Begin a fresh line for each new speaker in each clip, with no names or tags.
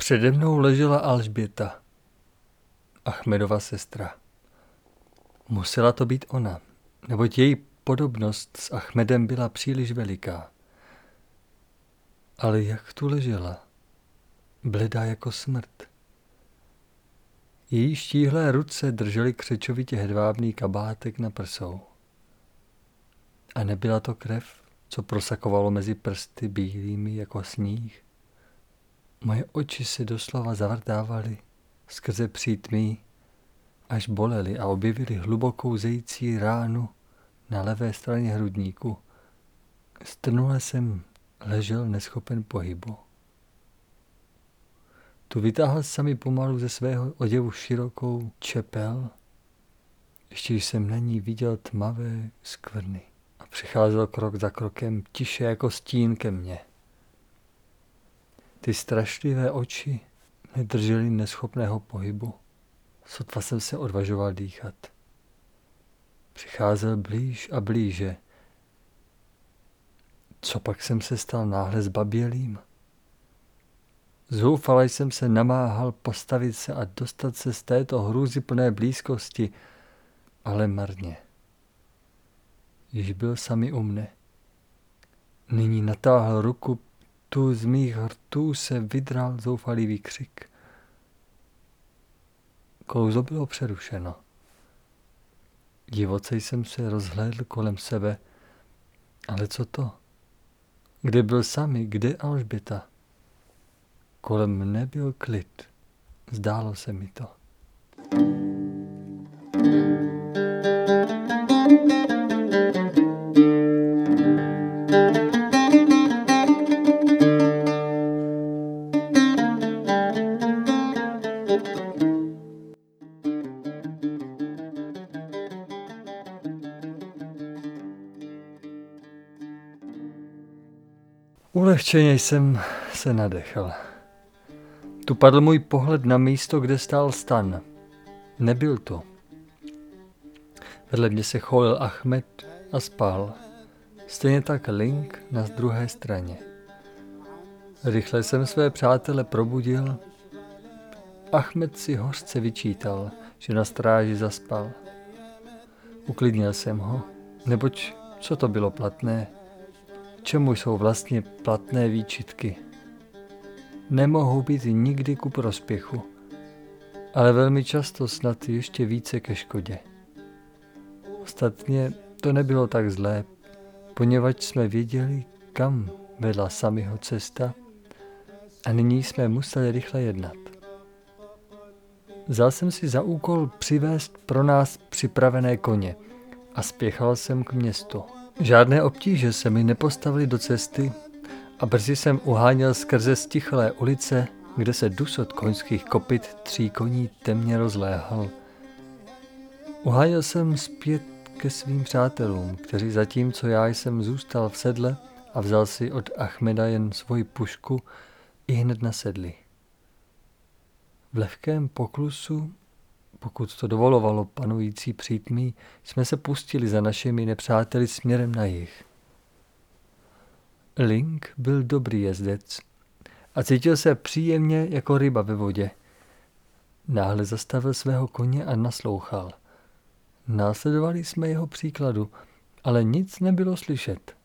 Přede mnou ležela Alžběta, Achmedova sestra. Musela to být ona, neboť její podobnost s Achmedem byla příliš veliká. Ale jak tu ležela? Bledá jako smrt. Její štíhlé ruce držely křečovitě hedvábný kabátek na prsou. A nebyla to krev, co prosakovalo mezi prsty bílými jako sníh. Moje oči se doslova zavrdávaly skrze přítmí, až bolely a objevily hlubokou zející ránu na levé straně hrudníku. Strnule jsem ležel neschopen pohybu. Tu vytáhl sami pomalu ze svého oděvu širokou čepel, ještě jsem na ní viděl tmavé skvrny a přicházel krok za krokem tiše jako stín ke mně. Ty strašlivé oči nedržely neschopného pohybu. Sotva jsem se odvažoval dýchat. Přicházel blíž a blíže. Co pak jsem se stal náhle zbabělým? Zoufale jsem se namáhal postavit se a dostat se z této hrůzy plné blízkosti, ale marně. Již byl sami u mne. Nyní natáhl ruku, tu z mých hrtů se vydral zoufalý výkřik. Kouzlo bylo přerušeno. Divoce jsem se rozhlédl kolem sebe, ale co to? Kde byl sami, kde Alžběta? Kolem mne byl klid. Zdálo se mi to. Ulehčeně jsem se nadechal. Tu padl můj pohled na místo, kde stál stan. Nebyl to. Vedle mě se cholil Ahmed a spal. Stejně tak Link na druhé straně. Rychle jsem své přátele probudil. Ahmed si hořce vyčítal, že na stráži zaspal. Uklidnil jsem ho, neboť co to bylo platné? Čemu jsou vlastně platné výčitky? nemohou být nikdy ku prospěchu, ale velmi často snad ještě více ke škodě. Ostatně to nebylo tak zlé, poněvadž jsme věděli, kam vedla samého cesta a nyní jsme museli rychle jednat. Vzal jsem si za úkol přivést pro nás připravené koně a spěchal jsem k městu. Žádné obtíže se mi nepostavily do cesty a brzy jsem uháněl skrze stichlé ulice, kde se dusot koňských kopit tří koní temně rozléhal. Uháněl jsem zpět ke svým přátelům, kteří zatímco já jsem zůstal v sedle a vzal si od Achmeda jen svoji pušku, i hned nasedli. V lehkém poklusu, pokud to dovolovalo panující přítmí, jsme se pustili za našimi nepřáteli směrem na jih. Link byl dobrý jezdec a cítil se příjemně jako ryba ve vodě. Náhle zastavil svého koně a naslouchal. Následovali jsme jeho příkladu, ale nic nebylo slyšet.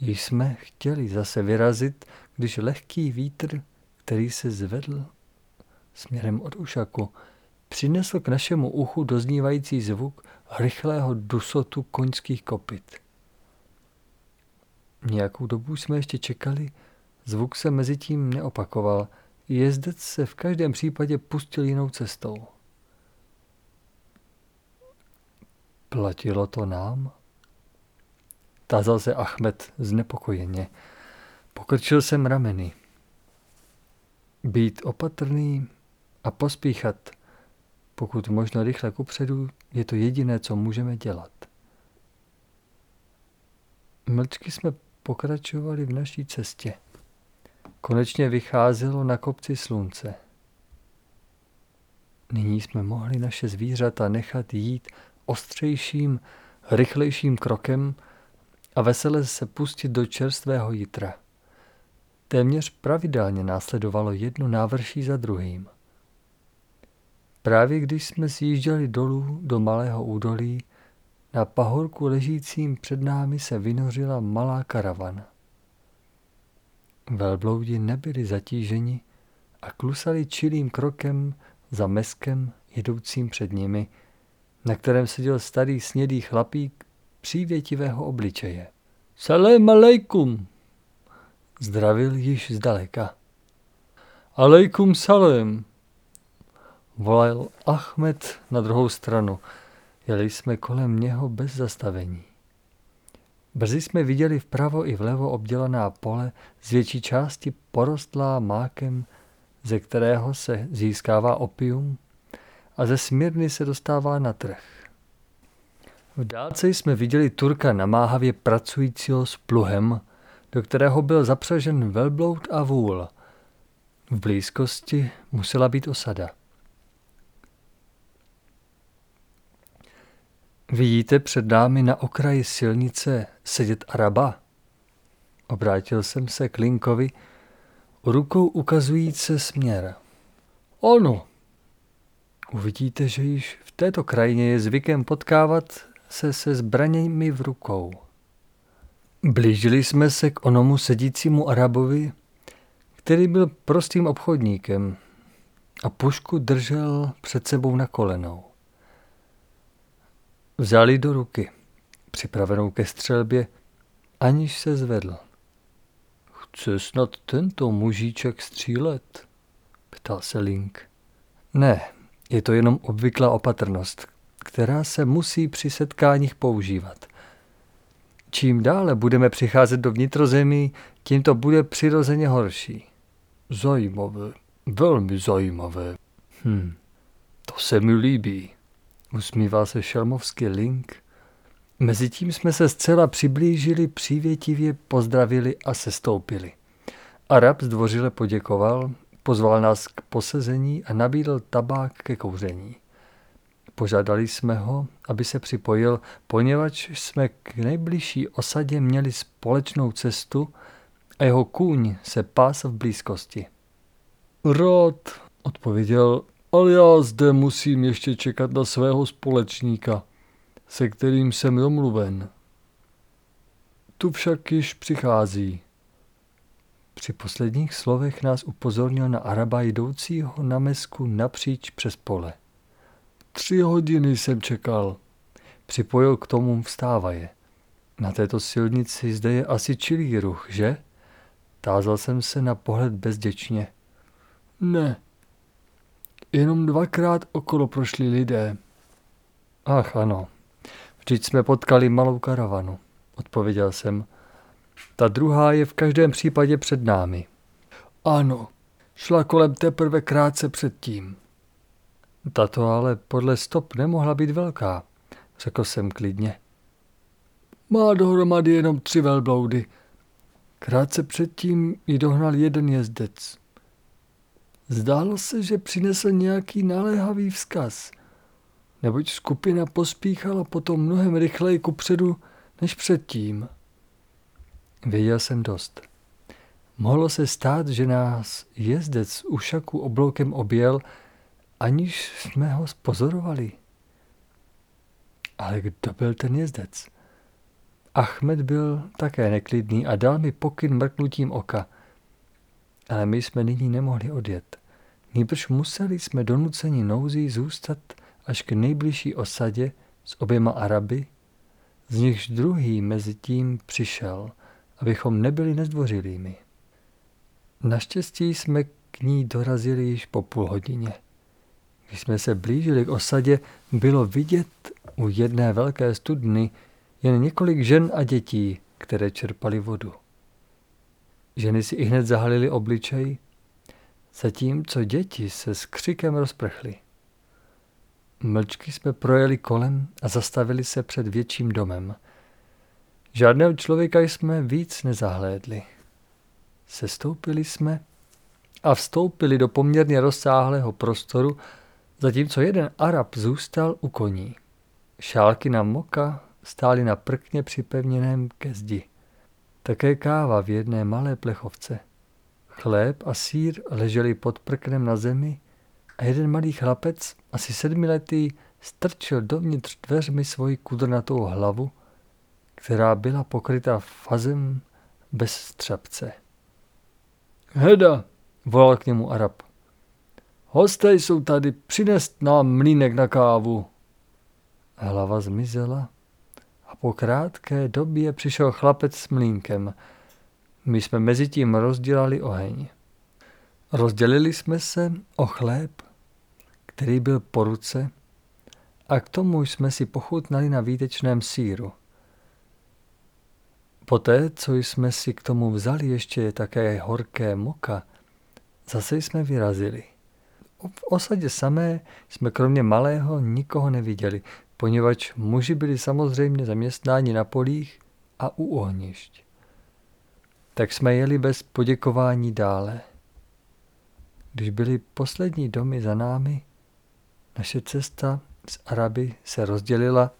Již jsme chtěli zase vyrazit, když lehký vítr, který se zvedl směrem od ušaku, přinesl k našemu uchu doznívající zvuk rychlého dusotu koňských kopyt. Nějakou dobu jsme ještě čekali, zvuk se mezi tím neopakoval. Jezdec se v každém případě pustil jinou cestou. Platilo to nám? Tázal se Achmed znepokojeně. Pokrčil jsem rameny. Být opatrný a pospíchat, pokud možno rychle kupředu, je to jediné, co můžeme dělat. Mlčky jsme pokračovali v naší cestě. Konečně vycházelo na kopci slunce. Nyní jsme mohli naše zvířata nechat jít ostřejším, rychlejším krokem a vesele se pustit do čerstvého jitra. téměř pravidelně následovalo jedno návrší za druhým. Právě když jsme zjížděli dolů do malého údolí, na pahorku ležícím před námi se vynořila malá karavana. Velbloudi nebyli zatíženi a klusali čilým krokem za meskem jedoucím před nimi, na kterém seděl starý snědý chlapík přívětivého obličeje. Salam alejkum, zdravil již zdaleka. Alejkum salam, volal Ahmed na druhou stranu. Jeli jsme kolem něho bez zastavení. Brzy jsme viděli vpravo i vlevo obdělaná pole z větší části porostlá mákem, ze kterého se získává opium a ze smírny se dostává na trh. V dálce jsme viděli Turka namáhavě pracujícího s pluhem, do kterého byl zapřažen velbloud a vůl. V blízkosti musela být osada. Vidíte před námi na okraji silnice sedět Araba? Obrátil jsem se k Linkovi, rukou ukazující směr. Ono. Uvidíte, že již v této krajině je zvykem potkávat se se zbraněmi v rukou. Blížili jsme se k onomu sedícímu Arabovi, který byl prostým obchodníkem a pušku držel před sebou na kolenou. Vzali do ruky, připravenou ke střelbě, aniž se zvedl. Chce snad tento mužíček střílet? Ptal se Link. Ne, je to jenom obvyklá opatrnost, která se musí při setkáních používat. Čím dále budeme přicházet do vnitrozemí, tím to bude přirozeně horší. Zajímavé, velmi zajímavé. Hm, to se mi líbí, usmíval se šelmovský Link. Mezitím jsme se zcela přiblížili, přívětivě pozdravili a sestoupili. Arab zdvořile poděkoval, pozval nás k posezení a nabídl tabák ke kouření. Požádali jsme ho, aby se připojil, poněvadž jsme k nejbližší osadě měli společnou cestu a jeho kůň se pásl v blízkosti. Rád, odpověděl, ale já zde musím ještě čekat na svého společníka, se kterým jsem domluven. Tu však již přichází. Při posledních slovech nás upozornil na Araba jdoucího na mesku napříč přes pole. Tři hodiny jsem čekal. Připojil k tomu vstávaje. Na této silnici zde je asi čilý ruch, že? Tázal jsem se na pohled bezděčně. Ne. Jenom dvakrát okolo prošli lidé. Ach ano. Vždyť jsme potkali malou karavanu, odpověděl jsem. Ta druhá je v každém případě před námi. Ano, šla kolem teprve krátce předtím. Tato ale podle stop nemohla být velká, řekl jsem klidně. Má dohromady jenom tři velbloudy. Krátce předtím ji dohnal jeden jezdec. Zdálo se, že přinesl nějaký naléhavý vzkaz, neboť skupina pospíchala potom mnohem rychleji kupředu než předtím. Věděl jsem dost. Mohlo se stát, že nás jezdec ušaku obloukem objel aniž jsme ho spozorovali. Ale kdo byl ten jezdec? Ahmed byl také neklidný a dal mi pokyn mrknutím oka. Ale my jsme nyní nemohli odjet. Nýbrž museli jsme donuceni nouzí zůstat až k nejbližší osadě s oběma Araby, z nichž druhý mezi tím přišel, abychom nebyli nezdvořilými. Naštěstí jsme k ní dorazili již po půl hodině. Když jsme se blížili k osadě, bylo vidět u jedné velké studny jen několik žen a dětí, které čerpali vodu. Ženy si i hned zahalily obličej, zatímco děti se s křikem rozprchly. Mlčky jsme projeli kolem a zastavili se před větším domem. Žádného člověka jsme víc nezahlédli. Sestoupili jsme a vstoupili do poměrně rozsáhlého prostoru, zatímco jeden Arab zůstal u koní. Šálky na moka stály na prkně připevněném ke zdi. Také káva v jedné malé plechovce. Chléb a sír leželi pod prknem na zemi a jeden malý chlapec, asi sedmiletý, strčil dovnitř dveřmi svoji kudrnatou hlavu, která byla pokryta fazem bez střepce. Heda, volal k němu Arab. Hosté jsou tady, přinést nám mlínek na kávu. Hlava zmizela a po krátké době přišel chlapec s mlínkem. My jsme mezi tím rozdělali oheň. Rozdělili jsme se o chléb, který byl po ruce, a k tomu jsme si pochutnali na výtečném síru. Poté, co jsme si k tomu vzali ještě také horké moka, zase jsme vyrazili. V osadě samé jsme kromě malého nikoho neviděli, poněvadž muži byli samozřejmě zaměstnáni na polích a u ohnišť. Tak jsme jeli bez poděkování dále. Když byly poslední domy za námi, naše cesta z Araby se rozdělila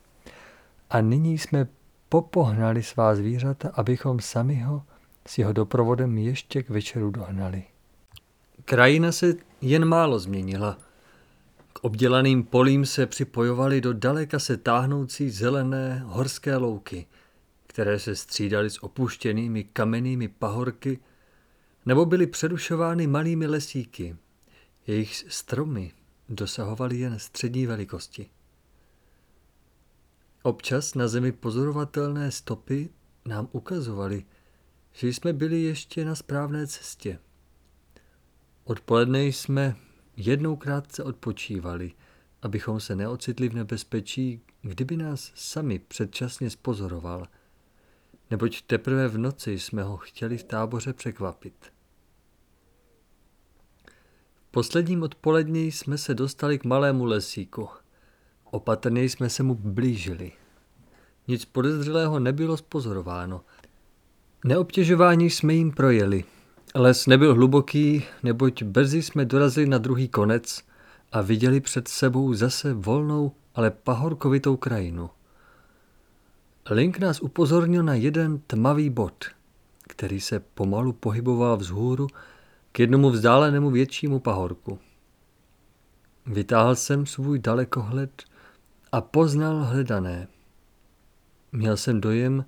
a nyní jsme popohnali svá zvířata, abychom sami ho s jeho doprovodem ještě k večeru dohnali. Krajina se jen málo změnila. K obdělaným polím se připojovaly do daleka se táhnoucí zelené horské louky, které se střídaly s opuštěnými kamennými pahorky nebo byly přerušovány malými lesíky. Jejich stromy dosahovaly jen střední velikosti. Občas na zemi pozorovatelné stopy nám ukazovaly, že jsme byli ještě na správné cestě. Odpoledne jsme jednou krátce odpočívali, abychom se neocitli v nebezpečí, kdyby nás sami předčasně spozoroval, neboť teprve v noci jsme ho chtěli v táboře překvapit. V posledním odpolední jsme se dostali k malému lesíku. Opatrně jsme se mu blížili. Nic podezřelého nebylo spozorováno. Neobtěžování jsme jim projeli – Les nebyl hluboký, neboť brzy jsme dorazili na druhý konec a viděli před sebou zase volnou, ale pahorkovitou krajinu. Link nás upozornil na jeden tmavý bod, který se pomalu pohyboval vzhůru k jednomu vzdálenému většímu pahorku. Vytáhl jsem svůj dalekohled a poznal hledané. Měl jsem dojem,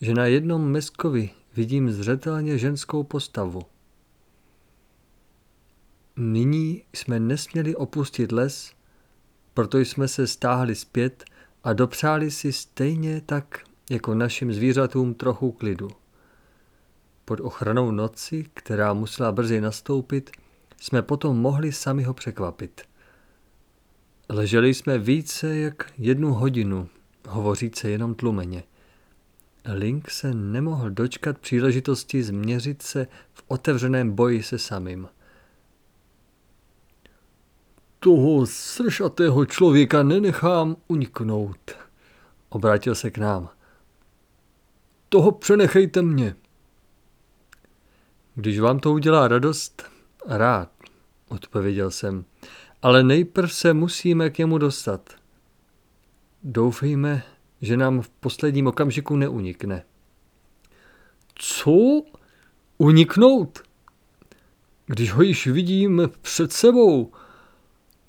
že na jednom meskovi vidím zřetelně ženskou postavu. Nyní jsme nesměli opustit les, proto jsme se stáhli zpět a dopřáli si stejně tak jako našim zvířatům trochu klidu. Pod ochranou noci, která musela brzy nastoupit, jsme potom mohli sami ho překvapit. Leželi jsme více jak jednu hodinu, hovoříce jenom tlumeně – Link se nemohl dočkat příležitosti změřit se v otevřeném boji se samým. Toho sršatého člověka nenechám uniknout, obrátil se k nám. Toho přenechejte mě. Když vám to udělá radost, rád, odpověděl jsem, ale nejprv se musíme k němu dostat. Doufejme, že nám v posledním okamžiku neunikne. Co? Uniknout? Když ho již vidím před sebou,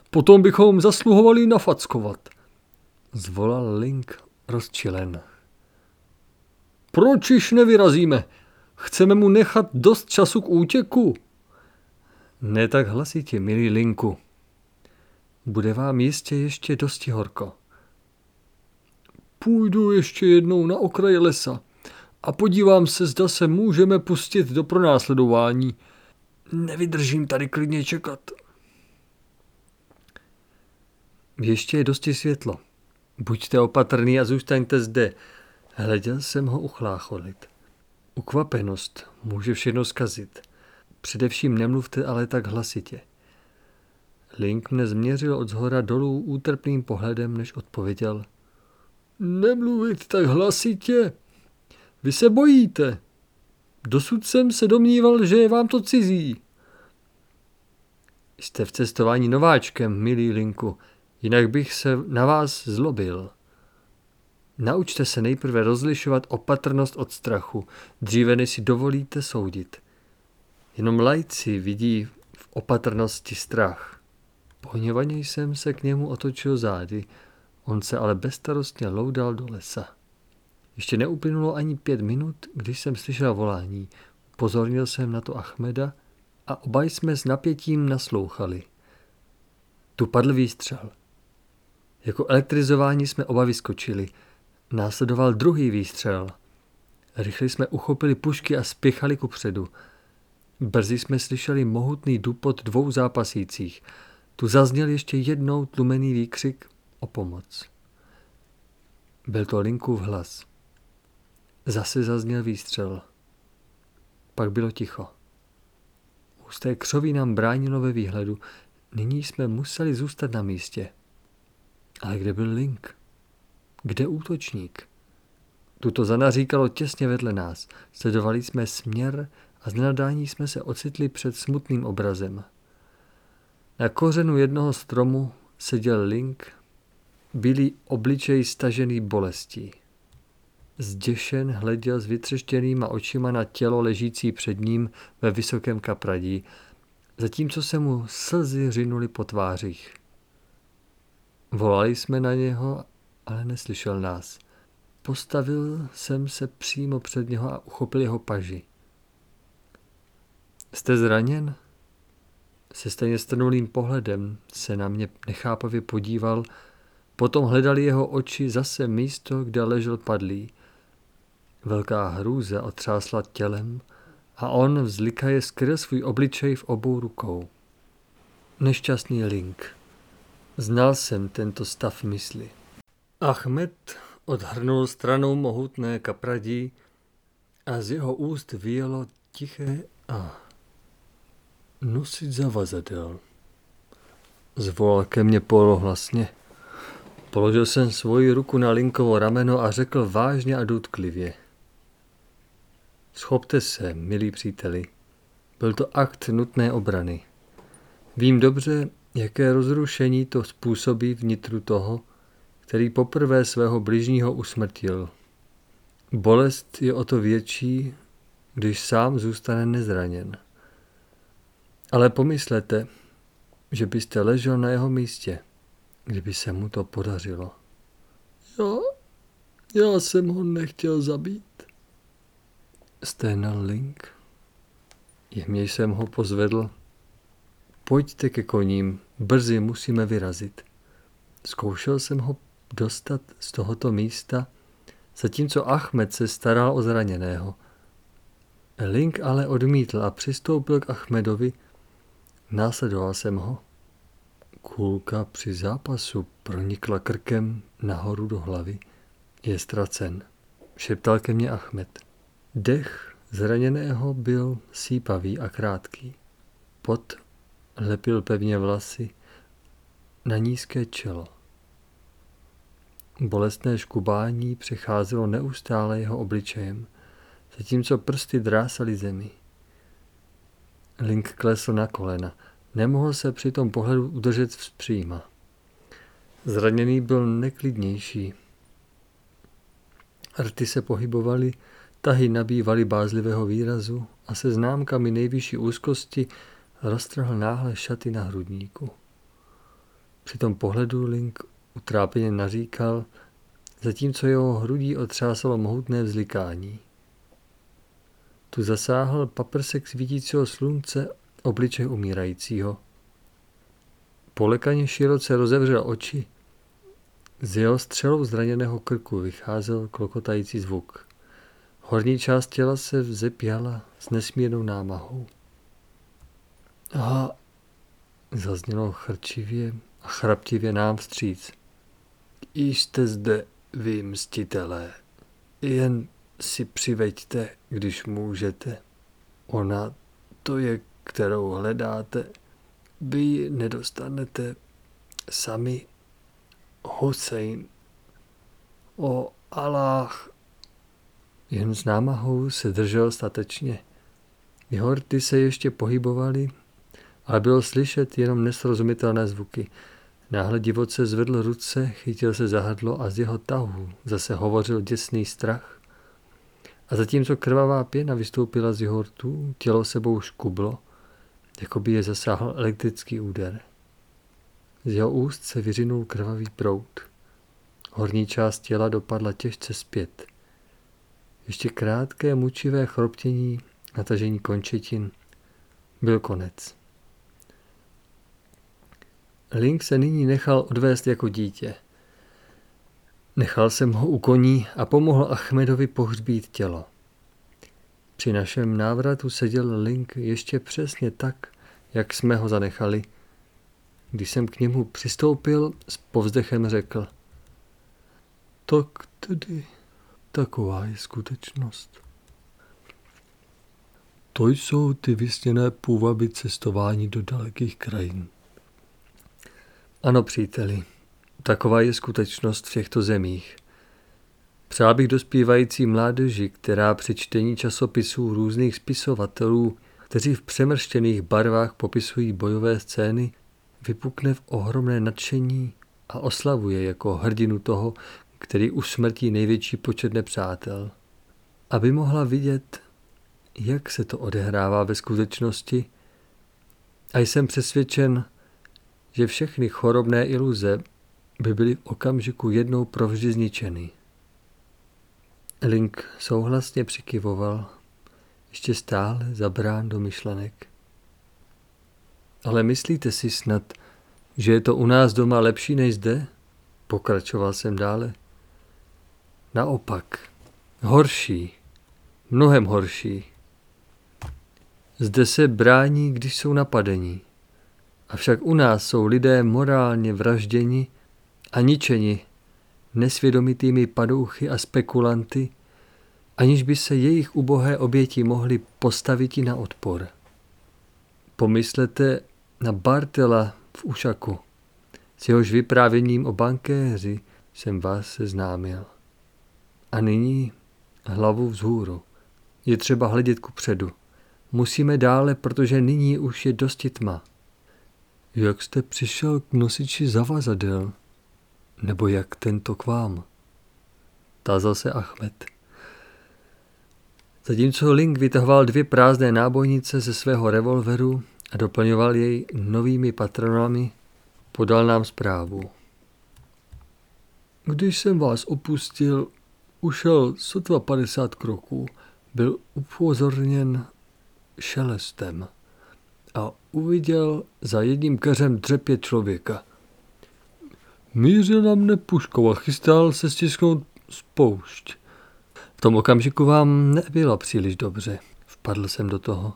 potom bychom zasluhovali nafackovat. Zvolal Link rozčilen. Proč již nevyrazíme? Chceme mu nechat dost času k útěku. Ne tak hlasitě, milý Linku. Bude vám jistě ještě dosti horko. Půjdu ještě jednou na okraj lesa a podívám se, zda se můžeme pustit do pronásledování. Nevydržím tady klidně čekat. Ještě je dosti světlo. Buďte opatrný a zůstaňte zde. Hleděl jsem ho uchlácholit. Ukvapenost může všechno zkazit. Především nemluvte ale tak hlasitě. Link mne změřil od zhora dolů útrpným pohledem, než odpověděl – Nemluvit tak hlasitě. Vy se bojíte. Dosud jsem se domníval, že je vám to cizí. Jste v cestování nováčkem, milý Linku, jinak bych se na vás zlobil. Naučte se nejprve rozlišovat opatrnost od strachu, dříve než si dovolíte soudit. Jenom lajci vidí v opatrnosti strach. Pohněvaně jsem se k němu otočil zády, on se ale bezstarostně loudal do lesa. Ještě neuplynulo ani pět minut, když jsem slyšel volání. Pozornil jsem na to Achmeda a oba jsme s napětím naslouchali. Tu padl výstřel. Jako elektrizování jsme oba vyskočili. Následoval druhý výstřel. Rychle jsme uchopili pušky a spěchali ku předu. Brzy jsme slyšeli mohutný dupot dvou zápasících. Tu zazněl ještě jednou tlumený výkřik o pomoc. Byl to Linkův hlas. Zase zazněl výstřel. Pak bylo ticho. Husté křoví nám bránilo ve výhledu. Nyní jsme museli zůstat na místě. Ale kde byl Link? Kde útočník? Tuto zanaříkalo těsně vedle nás. Sledovali jsme směr a z nenadání jsme se ocitli před smutným obrazem. Na kořenu jednoho stromu seděl Link, bílý obličej stažený bolestí. Zděšen hleděl s vytřeštěnýma očima na tělo ležící před ním ve vysokém kapradí, zatímco se mu slzy řinuly po tvářích. Volali jsme na něho, ale neslyšel nás. Postavil jsem se přímo před něho a uchopil jeho paži. Jste zraněn? Se stejně strnulým pohledem se na mě nechápavě podíval, potom hledali jeho oči zase místo, kde ležel padlý. Velká hrůze otřásla tělem a on vzlikaje skryl svůj obličej v obou rukou. Nešťastný Link. Znal jsem tento stav mysli. Ahmed odhrnul stranou mohutné kapradí a z jeho úst vyjelo tiché a nosit zavazadel. Zvolal ke mně polohlasně. Položil jsem svoji ruku na Linkovo rameno a řekl vážně a důtklivě. Schopte se, milí příteli. Byl to akt nutné obrany. Vím dobře, jaké rozrušení to způsobí vnitru toho, který poprvé svého bližního usmrtil. Bolest je o to větší, když sám zůstane nezraněn. Ale pomyslete, že byste ležel na jeho místě, kdyby se mu to podařilo. Jo, já jsem ho nechtěl zabít. Sténal Link. Jemně jsem ho pozvedl. Pojďte ke koním, brzy musíme vyrazit. Zkoušel jsem ho dostat z tohoto místa, zatímco Ahmed se staral o zraněného. Link ale odmítl a přistoupil k Ahmedovi. Následoval jsem ho. Kulka při zápasu pronikla krkem nahoru do hlavy. Je ztracen, šeptal ke mně Ahmed. Dech zraněného byl sípavý a krátký. Pot lepil pevně vlasy na nízké čelo. Bolestné škubání přecházelo neustále jeho obličejem, zatímco prsty drásaly zemi. Link klesl na kolena. Nemohl se při tom pohledu udržet vzpříma. Zraněný byl neklidnější. Rty se pohybovaly, tahy nabývaly bázlivého výrazu a se známkami nejvyšší úzkosti roztrhl náhle šaty na hrudníku. Při tom pohledu Link utrápeně naříkal, zatímco jeho hrudí otřásalo mohutné vzlikání. Tu zasáhl paprsek svítícího slunce obličej umírajícího. Polekaně široce rozevřel oči. Z jeho střelou zraněného krku vycházel klokotající zvuk. Horní část těla se vzepěla s nesmírnou námahou. A zaznělo chrčivě a chraptivě nám vstříc. Jste zde, vy mstitelé. Jen si přiveďte, když můžete. Ona to je, kterou hledáte. Vy ji nedostanete sami. Hussein. O Allah. Jen s námahou se držel statečně. Jeho rty se ještě pohybovaly, ale bylo slyšet jenom nesrozumitelné zvuky. Náhle divoce zvedl ruce, chytil se za hrdlo a z jeho tahu zase hovořil děsný strach A zatímco krvavá pěna vystoupila z jeho rtu, tělo sebou škublo, jako by je zasáhl elektrický úder. Z jeho úst se vyřinul krvavý prout. Horní část těla dopadla těžce zpět. Ještě krátké mučivé chroptění, natažení končetin. Byl konec. Link se nyní nechal odvést jako dítě. Nechal jsem ho u koní a pomohl Achmedovi pohřbít tělo. Při našem návratu seděl Link ještě přesně tak, jak jsme ho zanechali. Když jsem k němu přistoupil, s povzdechem řekl. Tak tedy, taková je skutečnost. To jsou ty vysněné půvaby cestování do dalekých krajin. Ano, příteli, taková je skutečnost v těchto zemích. Přál bych dospívající mládeži, která při čtení časopisů různých spisovatelů, kteří v přemrštěných barvách popisují bojové scény, vypukne v ohromné nadšení a oslavuje jako hrdinu toho, který usmrtí největší počet nepřátel. Aby mohla vidět, jak se to odehrává ve skutečnosti, a jsem přesvědčen, že všechny chorobné iluze by byly v okamžiku jednou provždy zničeny. Link souhlasně přikyvoval, ještě stále zabrán do myšlenek. Ale myslíte si snad, že je to u nás doma lepší než zde? Pokračoval jsem dále. Naopak, horší, mnohem horší. Zde se brání, když jsou napadení. Avšak u nás jsou lidé morálně vražděni a ničeni nesvědomitými padouchy a spekulanty, aniž by se jejich ubohé oběti mohly postavit na odpor. Pomyslete na Bartela v Ušaku. S jehož vyprávěním o bankéři jsem vás seznámil. A nyní hlavu vzhůru. Je třeba hledět ku předu. Musíme dále, protože nyní už je dosti tma. Jak jste přišel k nosiči zavazadel? Nebo jak tento k vám? Tázal se Achmed. Zatímco Link vytahoval dvě prázdné nábojnice ze svého revolveru a doplňoval jej novými patronami, podal nám zprávu. Když jsem vás opustil, ušel sotva 50 kroků, byl upozorněn šelestem a uviděl za jedním keřem dřepě člověka. Mířil na mne puškou a chystal se stisknout spoušť. V tom okamžiku vám nebylo příliš dobře. Vpadl jsem do toho.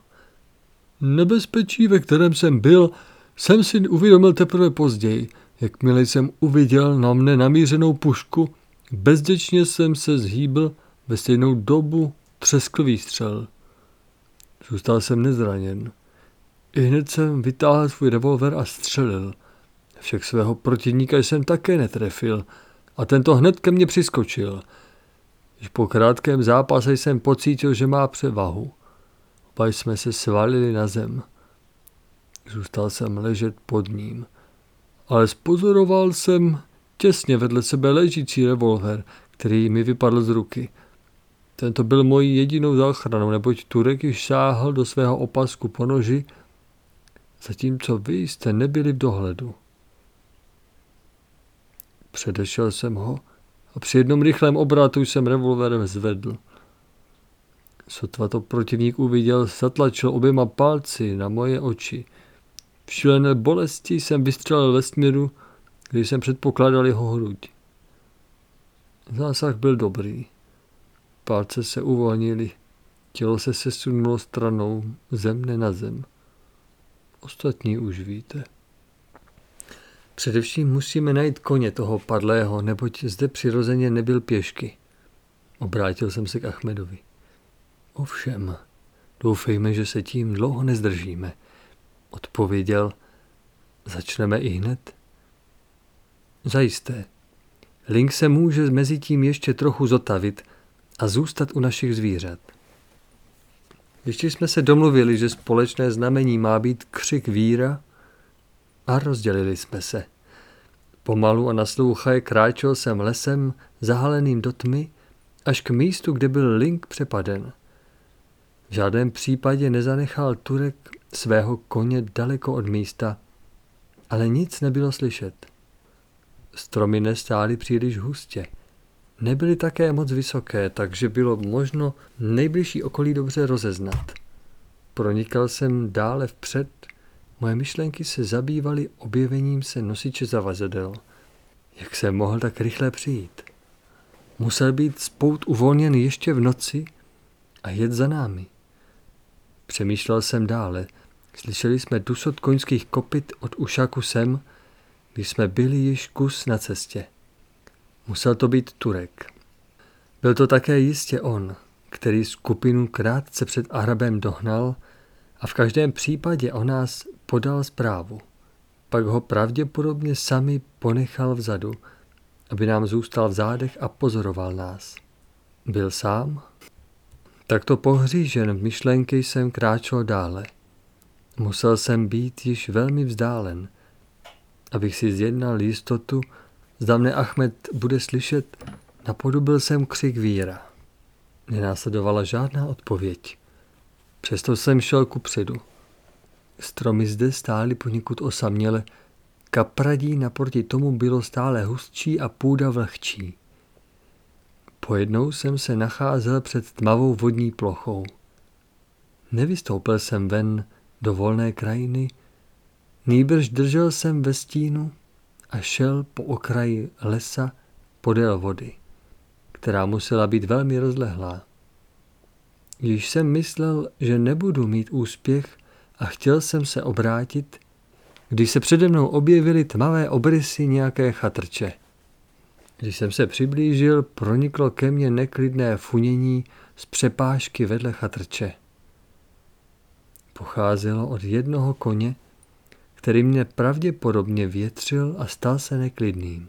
Nebezpečí, ve kterém jsem byl, jsem si uvědomil teprve později. Jakmile jsem uviděl na mne namířenou pušku, bezděčně jsem se zhýbl, ve stejnou dobu třeskl výstřel. Zůstal jsem nezraněn. I hned jsem vytáhl svůj revolver a střelil. Však svého protivníka jsem také netrefil a tento hned ke mně přiskočil. Již po krátkém zápase jsem pocítil, že má převahu. Oba jsme se svalili na zem. Zůstal jsem ležet pod ním. Ale spozoroval jsem těsně vedle sebe ležící revolver, který mi vypadl z ruky. Tento byl mojí jedinou záchranou, neboť Turek již sáhl do svého opasku po noži, zatímco vy jste nebyli v dohledu. Předešel jsem ho a při jednom rychlém obratu jsem revolver zvedl. Sotva to protivník uviděl, zatlačil oběma palci na moje oči. V šílené bolesti jsem vystřelil ve směru, kdy jsem předpokládal jeho hruď. Zásah byl dobrý. Palce se uvolnily, tělo se sesunulo stranou, zemne na zem. Ostatní už víte. Především musíme najít koně toho padlého, neboť zde přirozeně nebyl pěšky. Obrátil jsem se k Achmedovi. Ovšem, doufejme, že se tím dlouho nezdržíme. Odpověděl, začneme i hned. Zajisté. Link se může mezi tím ještě trochu zotavit a zůstat u našich zvířat. Ještě jsme se domluvili, že společné znamení má být křik víra a rozdělili jsme se. Pomalu a naslouchaje kráčel jsem lesem zahaleným do tmy až k místu, kde byl Link přepaden. V žádném případě nezanechal Turek svého koně daleko od místa, ale nic nebylo slyšet. Stromy nestály příliš hustě. Nebyly také moc vysoké, takže bylo možno nejbližší okolí dobře rozeznat. Pronikal jsem dále vpřed, moje myšlenky se zabývaly objevením se nosiče zavazadel. Jak jsem mohl tak rychle přijít? Musel být spout uvolněn ještě v noci a jet za námi. Přemýšlel jsem dále. Slyšeli jsme dusot koňských kopyt od ušaku sem, když jsme byli již kus na cestě. Musel to být Turek. Byl to také jistě on, který skupinu krátce před Arabem dohnal a v každém případě o nás podal zprávu. Pak ho pravděpodobně sami ponechal vzadu, aby nám zůstal v zádech a pozoroval nás. Byl sám? Takto pohřížen v myšlenky jsem kráčel dále. Musel jsem být již velmi vzdálen, abych si zjednal jistotu, zda mne Ahmed bude slyšet, napodobil jsem křik víra. Nenásledovala žádná odpověď. Přesto jsem šel ku předu. Stromy zde stály poněkud osaměle, kapradí naproti tomu bylo stále hustší a půda vlhčí. Pojednou jsem se nacházel před tmavou vodní plochou. Nevystoupil jsem ven do volné krajiny, nýbrž držel jsem ve stínu a šel po okraji lesa podél vody, která musela být velmi rozlehlá. Když jsem myslel, že nebudu mít úspěch a chtěl jsem se obrátit, když se přede mnou objevily tmavé obrysy nějaké chatrče. Když jsem se přiblížil, proniklo ke mně neklidné funění z přepážky vedle chatrče. Pocházelo od jednoho koně, který mě pravděpodobně větřil a stal se neklidným.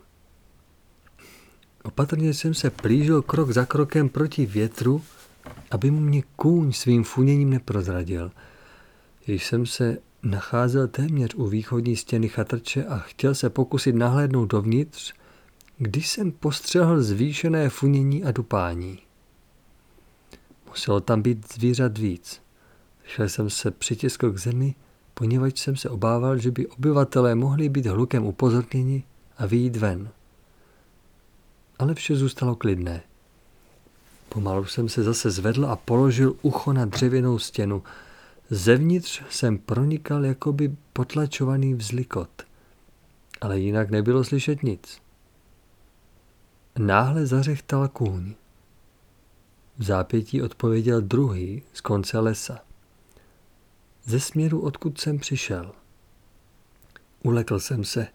Opatrně jsem se plížil krok za krokem proti větru, aby mu mě kůň svým funěním neprozradil. Když jsem se nacházel téměř u východní stěny chatrče a chtěl se pokusit nahlédnout dovnitř, když jsem postřehl zvýšené funění a dupání. Muselo tam být zvířat víc. Šel jsem se přitiskl k zemi, poněvadž jsem se obával, že by obyvatelé mohli být hlukem upozorněni a vyjít ven. Ale vše zůstalo klidné. Pomalu jsem se zase zvedl a položil ucho na dřevěnou stěnu. Zevnitř jsem pronikal jakoby potlačovaný vzlikot. Ale jinak nebylo slyšet nic. Náhle zařechtal kůň. V zápětí odpověděl druhý z konce lesa. Ze směru, odkud jsem přišel. Ulekl jsem se.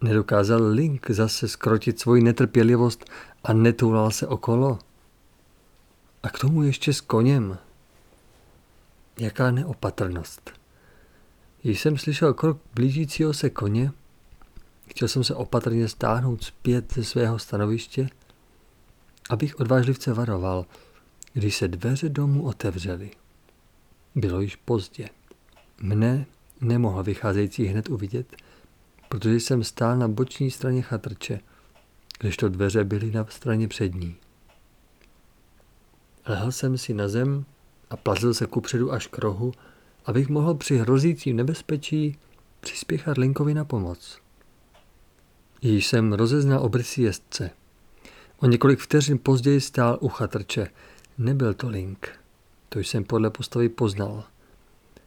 Nedokázal Link zase skrotit svoji netrpělivost a netoulal se okolo. A k tomu ještě s koněm. Jaká neopatrnost. Když jsem slyšel krok blížícího se koně, chtěl jsem se opatrně stáhnout zpět ze svého stanoviště, abych odvážlivce varoval, když se dveře domu otevřely. Bylo již pozdě. Mne nemohl vycházející hned uvidět, protože jsem stál na boční straně chatrče, kdežto dveře byly na straně přední. Lehl jsem si na zem a plazil se kupředu až k rohu, abych mohl při hrozícím nebezpečí přispěchat Linkovi na pomoc. Již jsem rozeznal obrysy jezdce. O několik vteřin později stál u chatrče. Nebyl to Link. To jsem podle postavy poznal.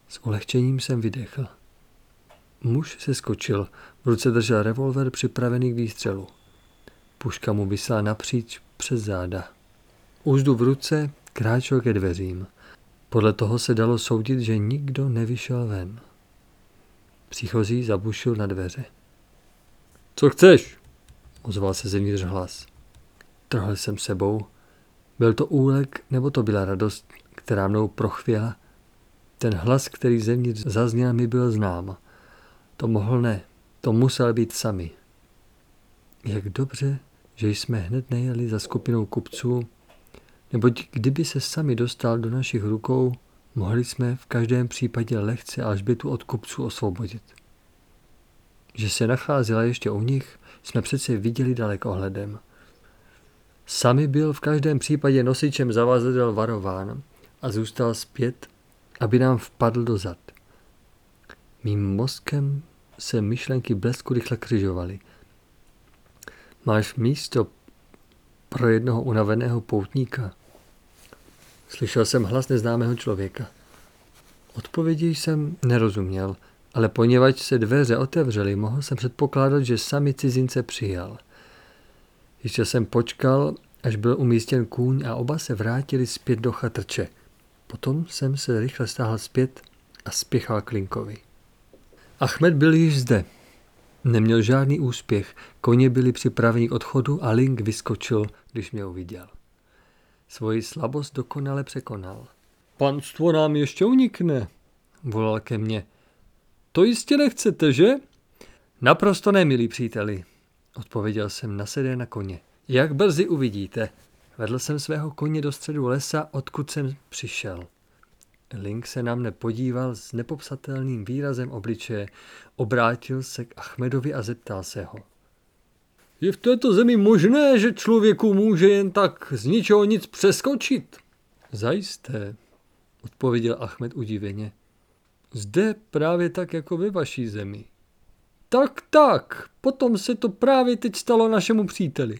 S ulehčením jsem vydechl. Muž se skočil, v ruce držel revolver připravený k výstřelu. Puška mu vysela napříč přes záda. Úzdu v ruce kráčel ke dveřím. Podle toho se dalo soudit, že nikdo nevyšel ven. Příchozí zabušil na dveře. Co chceš? Ozval se zevnitř hlas. Trhl jsem sebou. Byl to úlek, nebo to byla radost, která mnou prochvěla? Ten hlas, který zevnitř zazněl, mi byl znám. To mohl ne, to musel být sami. Jak dobře, že jsme hned nejeli za skupinou kupců, neboť kdyby se sami dostal do našich rukou, mohli jsme v každém případě lehce Alžbětu od kupců osvobodit. Že se nacházela ještě u nich, jsme přece viděli dalekohledem. Sami byl v každém případě nosičem zavazadel varován a zůstal zpět, aby nám vpadl do zad. Mým mozkem se myšlenky blesku rychle křižovaly. Máš místo pro jednoho unaveného poutníka? Slyšel jsem hlas neznámého člověka. Odpovědi jsem nerozuměl, ale poněvadž se dveře otevřely, mohl jsem předpokládat, že sami cizince přijal. Ještě jsem počkal, až byl umístěn kůň a oba se vrátili zpět do chatrče. Potom jsem se rychle stáhl zpět a spěchal k Linkovi. Achmed byl již zde. Neměl žádný úspěch, koně byli připraveni k odchodu a Link vyskočil, když mě uviděl. Svoji slabost dokonale překonal. Panstvo nám ještě unikne, volal ke mně. To jistě nechcete, že? Naprosto ne, milí příteli, odpověděl jsem nasedé na koně. Jak brzy uvidíte. Vedl jsem svého koně do středu lesa, odkud jsem přišel. Link se na mne podíval s nepopsatelným výrazem obličeje, obrátil se k Achmedovi a zeptal se ho. Je v této zemi možné, že člověku může jen tak z ničeho nic přeskočit? Zajisté, odpověděl Achmed udiveně. Zde právě tak jako ve vaší zemi. Tak, tak, potom se to právě teď stalo našemu příteli.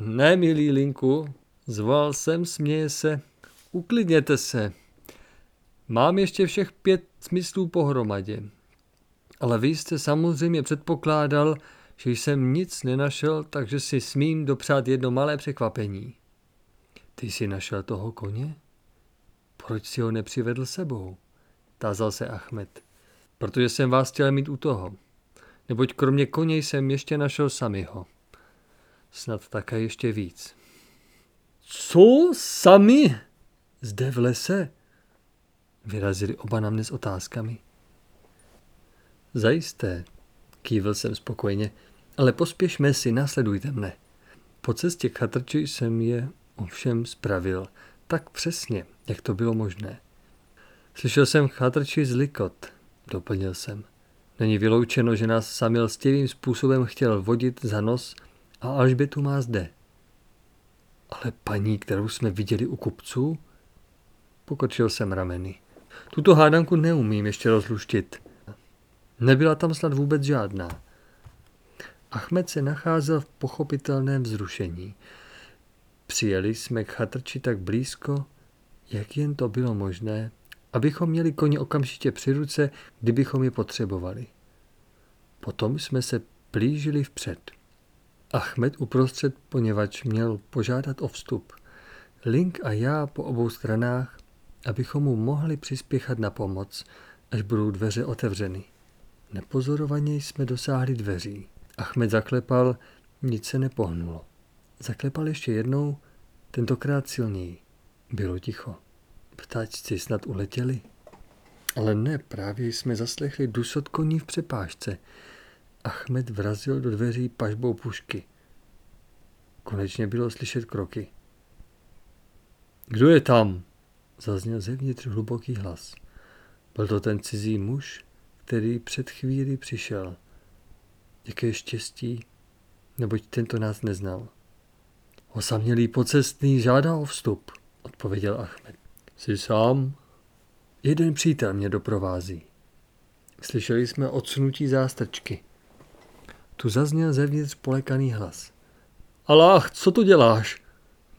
Ne, milý Linku, zval jsem, směje se. Uklidněte se. Mám ještě všech pět smyslů pohromadě. Ale vy jste samozřejmě předpokládal, že jsem nic nenašel, takže si smím dopřát jedno malé překvapení. Ty jsi našel toho koně? Proč si ho nepřivedl sebou? Tázal se Achmed. Protože jsem vás chtěl mít u toho. Neboť kromě koně jsem ještě našel samýho. Snad také ještě víc. Co? Sami? Zde v lese? Vyrazili oba na mne s otázkami. Zajisté, kývil jsem spokojeně, ale pospěšme si, následujte mne. Po cestě k chatrči jsem je ovšem spravil tak přesně, jak to bylo možné. Slyšel jsem chatrči zlikot, doplnil jsem. Není vyloučeno, že nás Samil stěvým způsobem chtěl vodit za nos a až by tu má zde. Ale paní, kterou jsme viděli u kupců? Pokočil jsem rameny. Tuto hádanku neumím ještě rozluštit. Nebyla tam snad vůbec žádná. Achmed se nacházel v pochopitelném vzrušení. Přijeli jsme k chatrči tak blízko, jak jen to bylo možné, abychom měli koně okamžitě při ruce, kdybychom je potřebovali. Potom jsme se plížili vpřed. Achmed uprostřed, poněvadž měl požádat o vstup. Link a já po obou stranách, abychom mu mohli přispěchat na pomoc, až budou dveře otevřeny. Nepozorovaně jsme dosáhli dveří. Achmed zaklepal, nic se nepohnulo. Zaklepal ještě jednou, tentokrát silněji. Bylo ticho. Ptáčci snad uletěli? Ale ne, právě jsme zaslechli dusot koní v přepážce. Achmed vrazil do dveří pažbou pušky. Konečně bylo slyšet kroky. Kdo je tam? Zazněl zevnitř hluboký hlas. Byl to ten cizí muž, který před chvíli přišel. Jaké štěstí, neboť tento nás neznal. Osamělý pocestný žádá o vstup, odpověděl Achmed. Jsi sám? Jeden přítel mě doprovází. Slyšeli jsme odsunutí zástrčky. Tu zazněl zevnitř polekaný hlas. Aláh, co tu děláš?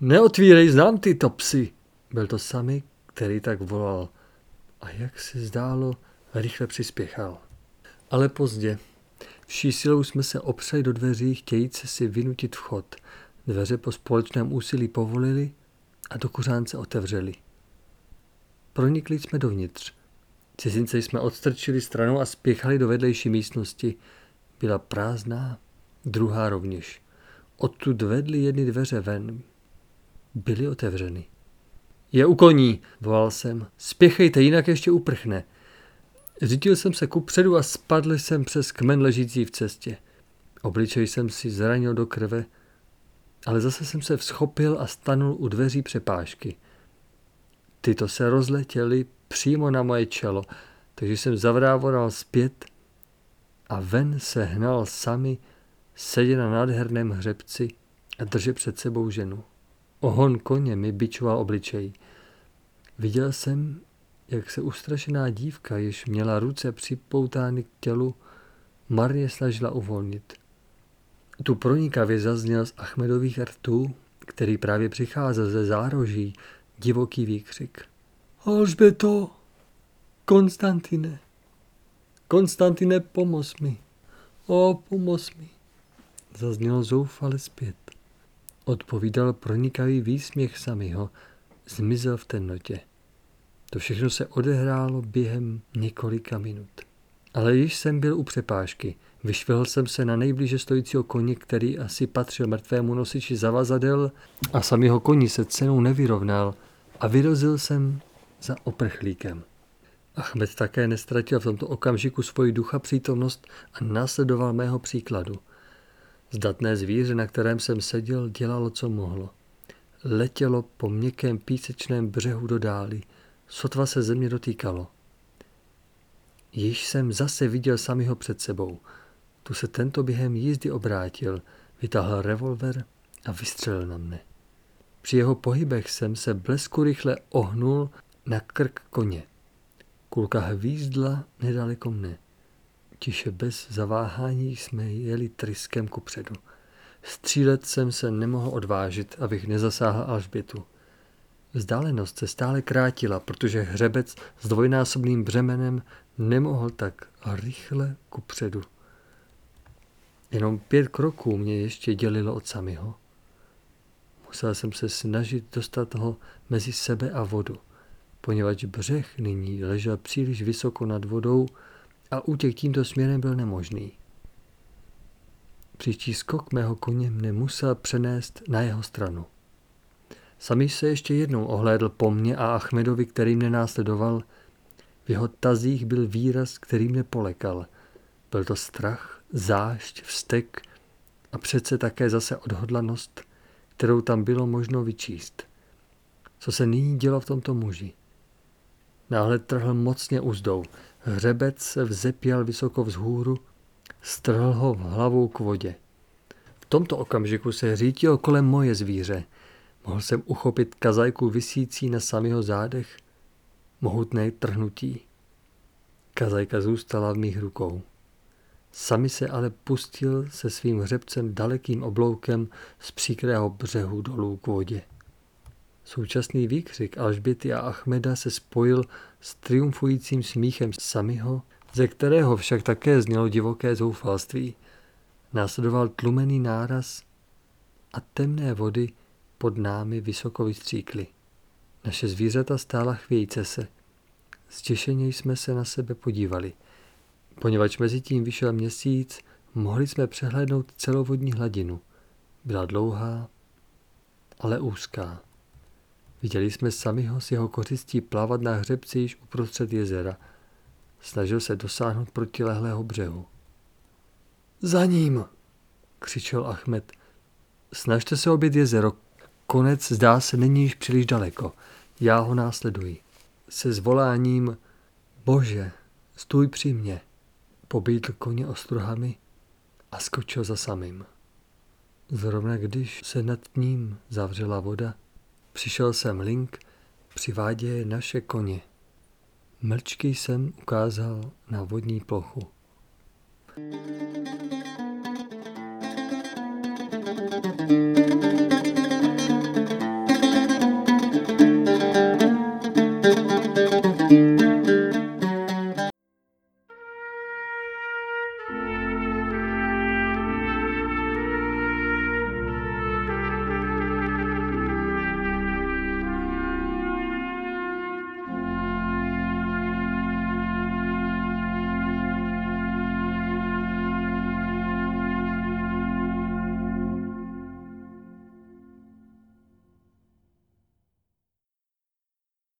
Neotvírej, znám tyto psy. Byl to sami, který tak volal. A jak se zdálo, rychle přispěchal. Ale pozdě. Vší silou jsme se opřeli do dveří, chtějíce si vynutit vchod. Dveře po společném úsilí povolili a do kuřánce otevřeli. Pronikli jsme dovnitř. Cizince jsme odstrčili stranou a spěchali do vedlejší místnosti. Byla prázdná, druhá rovněž. Odtud vedly jedny dveře ven. Byly otevřeny. Je u koní, volal jsem. Spěchejte, jinak ještě uprchne. Řídil jsem se ku předu a spadl jsem přes kmen ležící v cestě. Obličej jsem si zranil do krve, ale zase jsem se vzchopil a stanul u dveří přepážky. Tyto se rozletěly přímo na moje čelo, takže jsem zavrávoral zpět a ven se hnal sami, seděl na nádherném hřebci, a drže před sebou ženu. Ohon koně mi bičoval obličej. Viděl jsem, jak se ustrašená dívka, jež měla ruce připoutány k tělu, marně snažila uvolnit. Tu pronikavě zazněl z Achmedových rtů, který právě přicházel ze zároží, divoký výkřik. Alžbeto, Konstantine, Konstantine, pomoz mi, o, pomoz mi. Zaznělo zoufale zpět. Odpovídal pronikavý výsměch samého, zmizel v temnotě. To všechno se odehrálo během několika minut. Ale již jsem byl u přepážky. Vyšvihl jsem se na nejblíže stojícího koně, který asi patřil mrtvému nosiči zavazadel a samého koni se cenou nevyrovnal a vyrozil jsem za oprchlíkem. Achmed také nestratil v tomto okamžiku svoji ducha přítomnost a následoval mého příkladu. Zdatné zvíře, na kterém jsem seděl, dělalo, co mohlo. Letělo po měkkém písečném břehu do dály. Sotva se země dotýkalo. Již jsem zase viděl samého před sebou. Tu se tento během jízdy obrátil, vytáhl revolver a vystřelil na mne. Při jeho pohybech jsem se blesku rychle ohnul na krk koně. Kulka hvízdla nedaleko mne. Tiše bez zaváhání jsme jeli tryskem kupředu. Střílet jsem se nemohl odvážit, abych nezasáhl Alžbětu. Vzdálenost se stále krátila, protože hřebec s dvojnásobným břemenem nemohl tak rychle kupředu. Jenom pět kroků mě ještě dělilo od samého. Musel jsem se snažit dostat ho mezi sebe a vodu, poněvadž břeh nyní ležel příliš vysoko nad vodou a útěk tímto směrem byl nemožný. Příští skok mého koně mne musel přenést na jeho stranu. Sami se ještě jednou ohlédl po mně a Achmedovi, který mne následoval. V jeho tazích byl výraz, který mne polekal. Byl to strach, zášť, vztek a přece také zase odhodlanost, kterou tam bylo možno vyčíst. Co se nyní dělo v tomto muži? Náhle trhl mocně úzdou. Hřebec se vzepěl vysoko vzhůru, strhl ho v hlavou k vodě. V tomto okamžiku se řítil kolem moje zvíře. Mohl jsem uchopit kazajku visící na samého zádech, mohutné trhnutí. Kazajka zůstala v mých rukou. Sami se ale pustil se svým hřebcem dalekým obloukem z příkrého břehu dolů k vodě. Současný výkřik Alžběty a Achmeda se spojil s triumfujícím smíchem Samiho, ze kterého však také znělo divoké zoufalství. Následoval tlumený náraz a temné vody pod námi vysoko vystříkly. Naše zvířata stála chvějíce se. Stěšeně jsme se na sebe podívali. Poněvadž mezi tím vyšel měsíc, mohli jsme přehlédnout celovodní hladinu. Byla dlouhá, ale úzká. Viděli jsme samiho s jeho kořistí plavat na hřebci již uprostřed jezera. Snažil se dosáhnout protilehlého břehu. Za ním, křičel Achmed. Snažte se obět jezero. Konec zdá se není již příliš daleko. Já ho následuji. Se zvoláním Bože, stůj při mně. Pobídl koně ostruhami a skočil za samým. Zrovna když se nad ním zavřela voda, Přišel jsem link, přivádě naše koně. Mlčky jsem ukázal na vodní plochu.